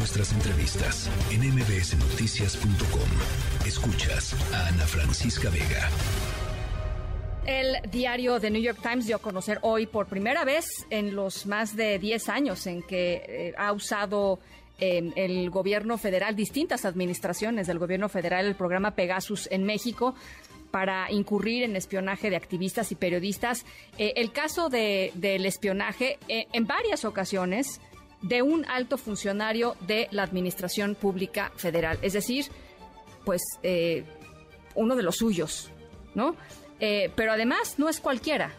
nuestras entrevistas en mbsnoticias.com. Escuchas a Ana Francisca Vega. El diario The New York Times dio a conocer hoy por primera vez en los más de 10 años en que eh, ha usado eh, el gobierno federal, distintas administraciones del gobierno federal, el programa Pegasus en México para incurrir en espionaje de activistas y periodistas. Eh, el caso de, del espionaje en varias ocasiones de un alto funcionario de la Administración Pública Federal, es decir, pues uno de los suyos, ¿no? Eh, pero además no es cualquiera.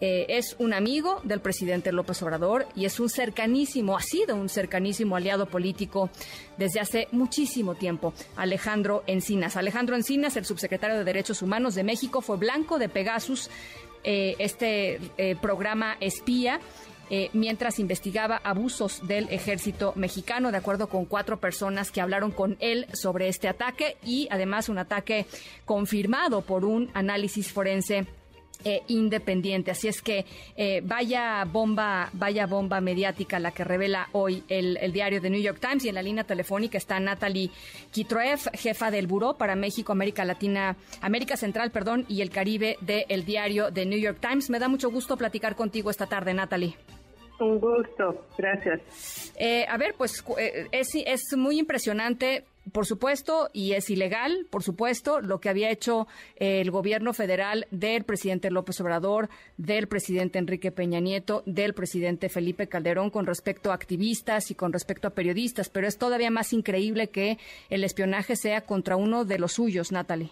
Eh, es un amigo del presidente López Obrador y es un cercanísimo, ha sido un cercanísimo aliado político desde hace muchísimo tiempo, Alejandro Encinas. Alejandro Encinas, el subsecretario de Derechos Humanos de México, fue blanco de Pegasus, eh, este programa espía eh, mientras investigaba abusos del ejército mexicano, de acuerdo con cuatro personas que hablaron con él sobre este ataque y además un ataque confirmado por un análisis forense eh, independiente. Así es que eh, vaya bomba, vaya bomba mediática la que revela hoy el, diario de New York Times y en la línea telefónica está Natalie Kitroev, jefa del Buró para México, América Latina, América Central, perdón, y el Caribe del diario de New York Times. Me da mucho gusto platicar contigo esta tarde, Natalie. Un gusto, gracias. Eh, a ver, pues eh, es, muy impresionante por supuesto, y es ilegal, por supuesto, lo que había hecho eh, el gobierno federal del presidente López Obrador, del presidente Enrique Peña Nieto, del presidente Felipe Calderón con respecto a activistas y con respecto a periodistas, pero es todavía más increíble que el espionaje sea contra uno de los suyos, Natalie.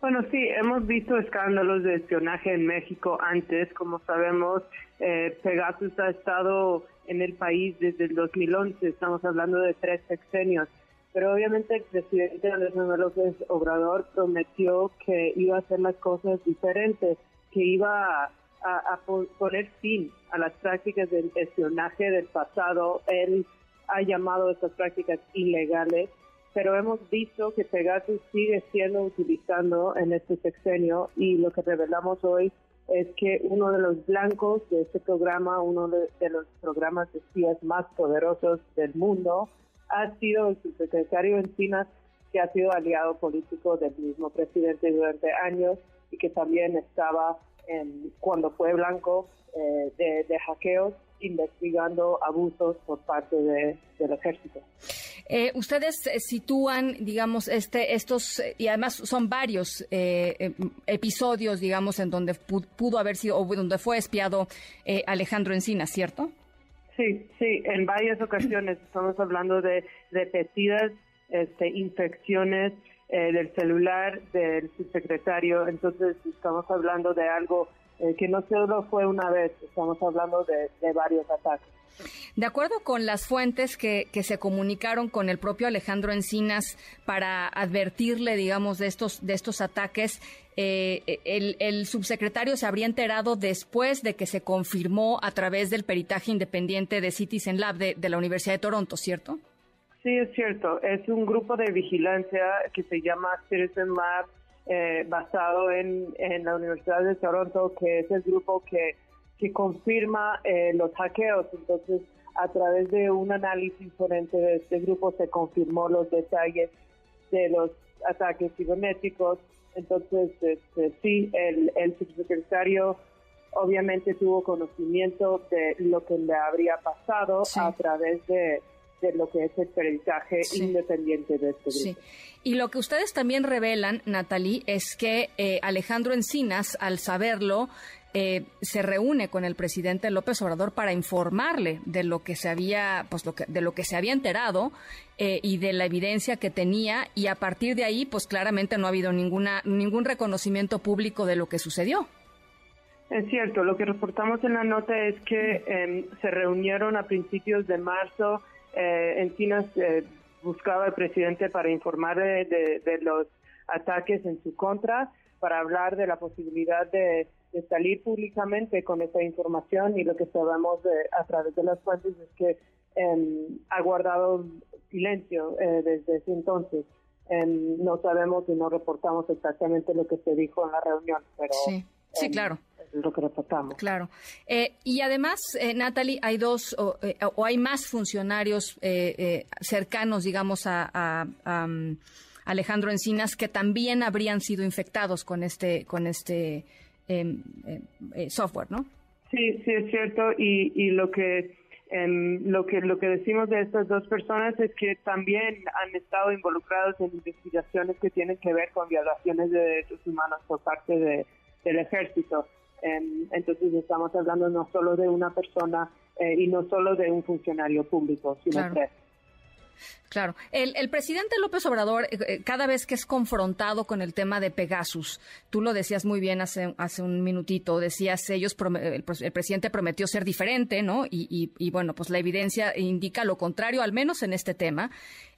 Bueno, sí, hemos visto escándalos de espionaje en México antes. Como sabemos, eh, Pegasus ha estado en el país desde el 2011. Estamos hablando de tres sexenios. Pero obviamente el presidente Andrés Manuel López Obrador prometió que iba a hacer las cosas diferentes, que iba a, a poner fin a las prácticas de espionaje del pasado. Él ha llamado estas prácticas ilegales pero hemos visto que Pegasus sigue siendo utilizado en este sexenio y lo que revelamos hoy es que uno de los blancos de este programa, uno de, los programas de espías más poderosos del mundo, ha sido el subsecretario Encinas, que ha sido aliado político del mismo presidente durante años y que también estaba en, cuando fue blanco eh, de, hackeos investigando abusos por parte del ejército. Eh, ustedes eh, sitúan, digamos, este, estos, eh, y además son varios episodios, digamos, en donde pudo haber sido, o donde fue espiado Alejandro Encina, ¿cierto? Sí, sí, en varias ocasiones estamos hablando de repetidas este, infecciones del celular del subsecretario, entonces estamos hablando de algo que no solo fue una vez, estamos hablando de varios ataques. De acuerdo con las fuentes que, se comunicaron con el propio Alejandro Encinas para advertirle, digamos, de estos, de estos ataques, eh, el, subsecretario se habría enterado después de que se confirmó a través del peritaje independiente de Citizen Lab de, la Universidad de Toronto, ¿cierto? Sí, es cierto. Es un grupo de vigilancia que se llama Citizen Lab, eh, basado en, en la Universidad de Toronto, que es el grupo que que confirma eh, los hackeos. Entonces, a través de un análisis forense de este grupo se confirmó los detalles de los ataques cibernéticos. Entonces, este, sí, el, el subsecretario obviamente tuvo conocimiento de lo que le habría pasado a través de, lo que es el peritaje independiente de este grupo. Y lo que ustedes también revelan, Natalie, es que eh, Alejandro Encinas, al saberlo, eh, se reúne con el presidente López Obrador para informarle de lo que se había, pues lo que, de lo que se había enterado eh, y de la evidencia que tenía y a partir de ahí, pues claramente no ha habido ninguna ningún reconocimiento público de lo que sucedió. Es cierto, lo que reportamos en la nota es que em, se reunieron a principios de marzo. Eh, Encinas eh, buscaba al presidente para informarle de los ataques en su contra, para hablar de la posibilidad de de salir públicamente con esa información y lo que sabemos a través de las fuentes es que em, ha guardado silencio eh, desde ese entonces. Em, no sabemos y no reportamos exactamente lo que se dijo en la reunión, pero sí, sí, em, claro. Lo que reportamos. Claro. Eh, y además, eh, Natalie, hay dos o, eh, hay más funcionarios cercanos, digamos, a, um, Alejandro Encinas que también habrían sido infectados con este con este em, software, ¿no? Sí, sí es cierto. Y, y lo que em, lo que lo que decimos de estas dos personas es que también han estado involucrados en investigaciones que tienen que ver con violaciones de derechos humanos por parte de, del ejército. Em, entonces estamos hablando no solo de una persona eh, y no solo de un funcionario público, sino tres. Claro. El, presidente López Obrador, eh, eh, cada vez que es confrontado con el tema de Pegasus, tú lo decías muy bien hace, hace un minutito, decías, ellos, el, presidente prometió ser diferente, ¿no? Y, bueno, pues la evidencia indica lo contrario, al menos en este tema.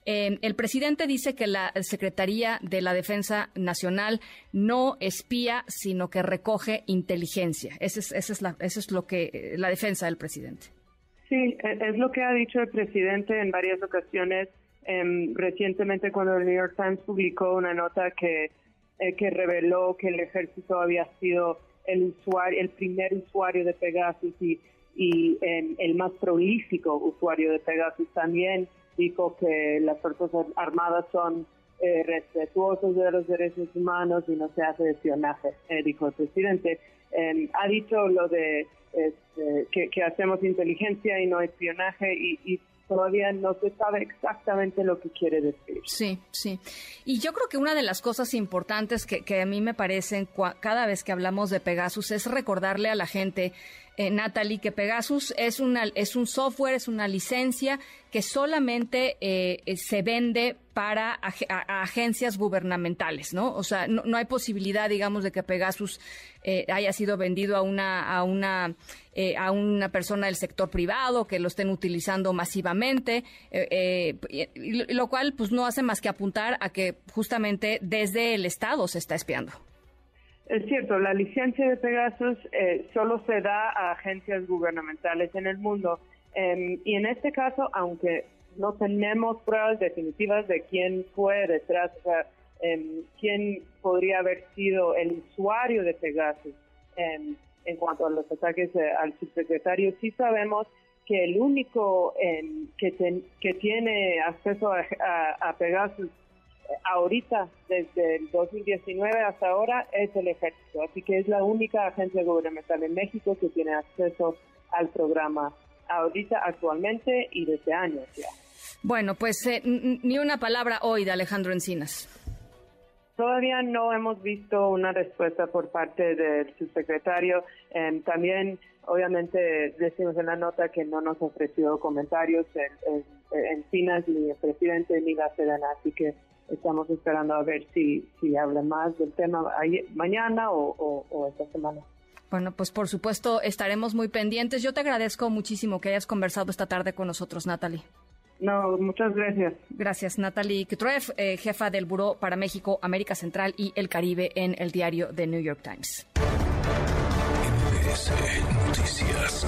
el presidente dice que la Secretaría de la Defensa Nacional no espía, sino que recoge inteligencia. Esa es, es, la, eso es lo que, la defensa del presidente. Sí, e, es lo que ha dicho el presidente en varias ocasiones. Em, recientemente, cuando el New York Times publicó una nota que, eh, que reveló que el ejército había sido el usuario, el primer usuario de Pegasus y, y em, el más prolífico usuario de Pegasus, también dijo que las fuerzas armadas son eh, respetuosos de los derechos humanos y no se hace espionaje, eh, dijo el presidente. Em, ha dicho lo de este, que, hacemos inteligencia y no espionaje y, todavía no se sabe exactamente lo que quiere decir. Sí, sí. Y yo creo que una de las cosas importantes que, que a mí me parecen cada vez que hablamos de Pegasus es recordarle a la gente eh, Natalie, que Pegasus es, una, es un software, es una licencia que solamente eh, se vende para agencias gubernamentales, ¿no? O sea, no, hay posibilidad, digamos, de que Pegasus eh, haya sido vendido a una a una a una persona del sector privado que lo estén utilizando masivamente, lo cual, pues, no hace más que apuntar a que justamente desde el Estado se está espiando. Es cierto, la licencia de Pegasus eh, solo se da a agencias gubernamentales en el mundo em, y en este caso, aunque no tenemos pruebas definitivas de quién fue detrás, em, quién podría haber sido el usuario de Pegasus em, en cuanto a los ataques eh, al subsecretario, sí sabemos que el único que, que tiene acceso a Pegasus ahorita, desde el 2019 hasta ahora, es el ejército. Así que es la única agencia gubernamental en México que tiene acceso al programa ahorita, actualmente y desde años ya. Bueno, pues eh, ni una palabra hoy de Alejandro Encinas. Todavía no hemos visto una respuesta por parte del subsecretario. Em, también, obviamente, decimos en la nota que no nos ofreció comentarios en, Encinas, ni el presidente, ni la Sedana. Así que estamos esperando a ver si, si habla más del tema mañana o, esta semana. Bueno, pues por supuesto estaremos muy pendientes. Yo te agradezco muchísimo que hayas conversado esta tarde con nosotros, Natalie. No, muchas gracias. Gracias, Natalie Kitruev, eh, jefa del Buró para México, América Central y el Caribe en el diario The New York Times. Noticias.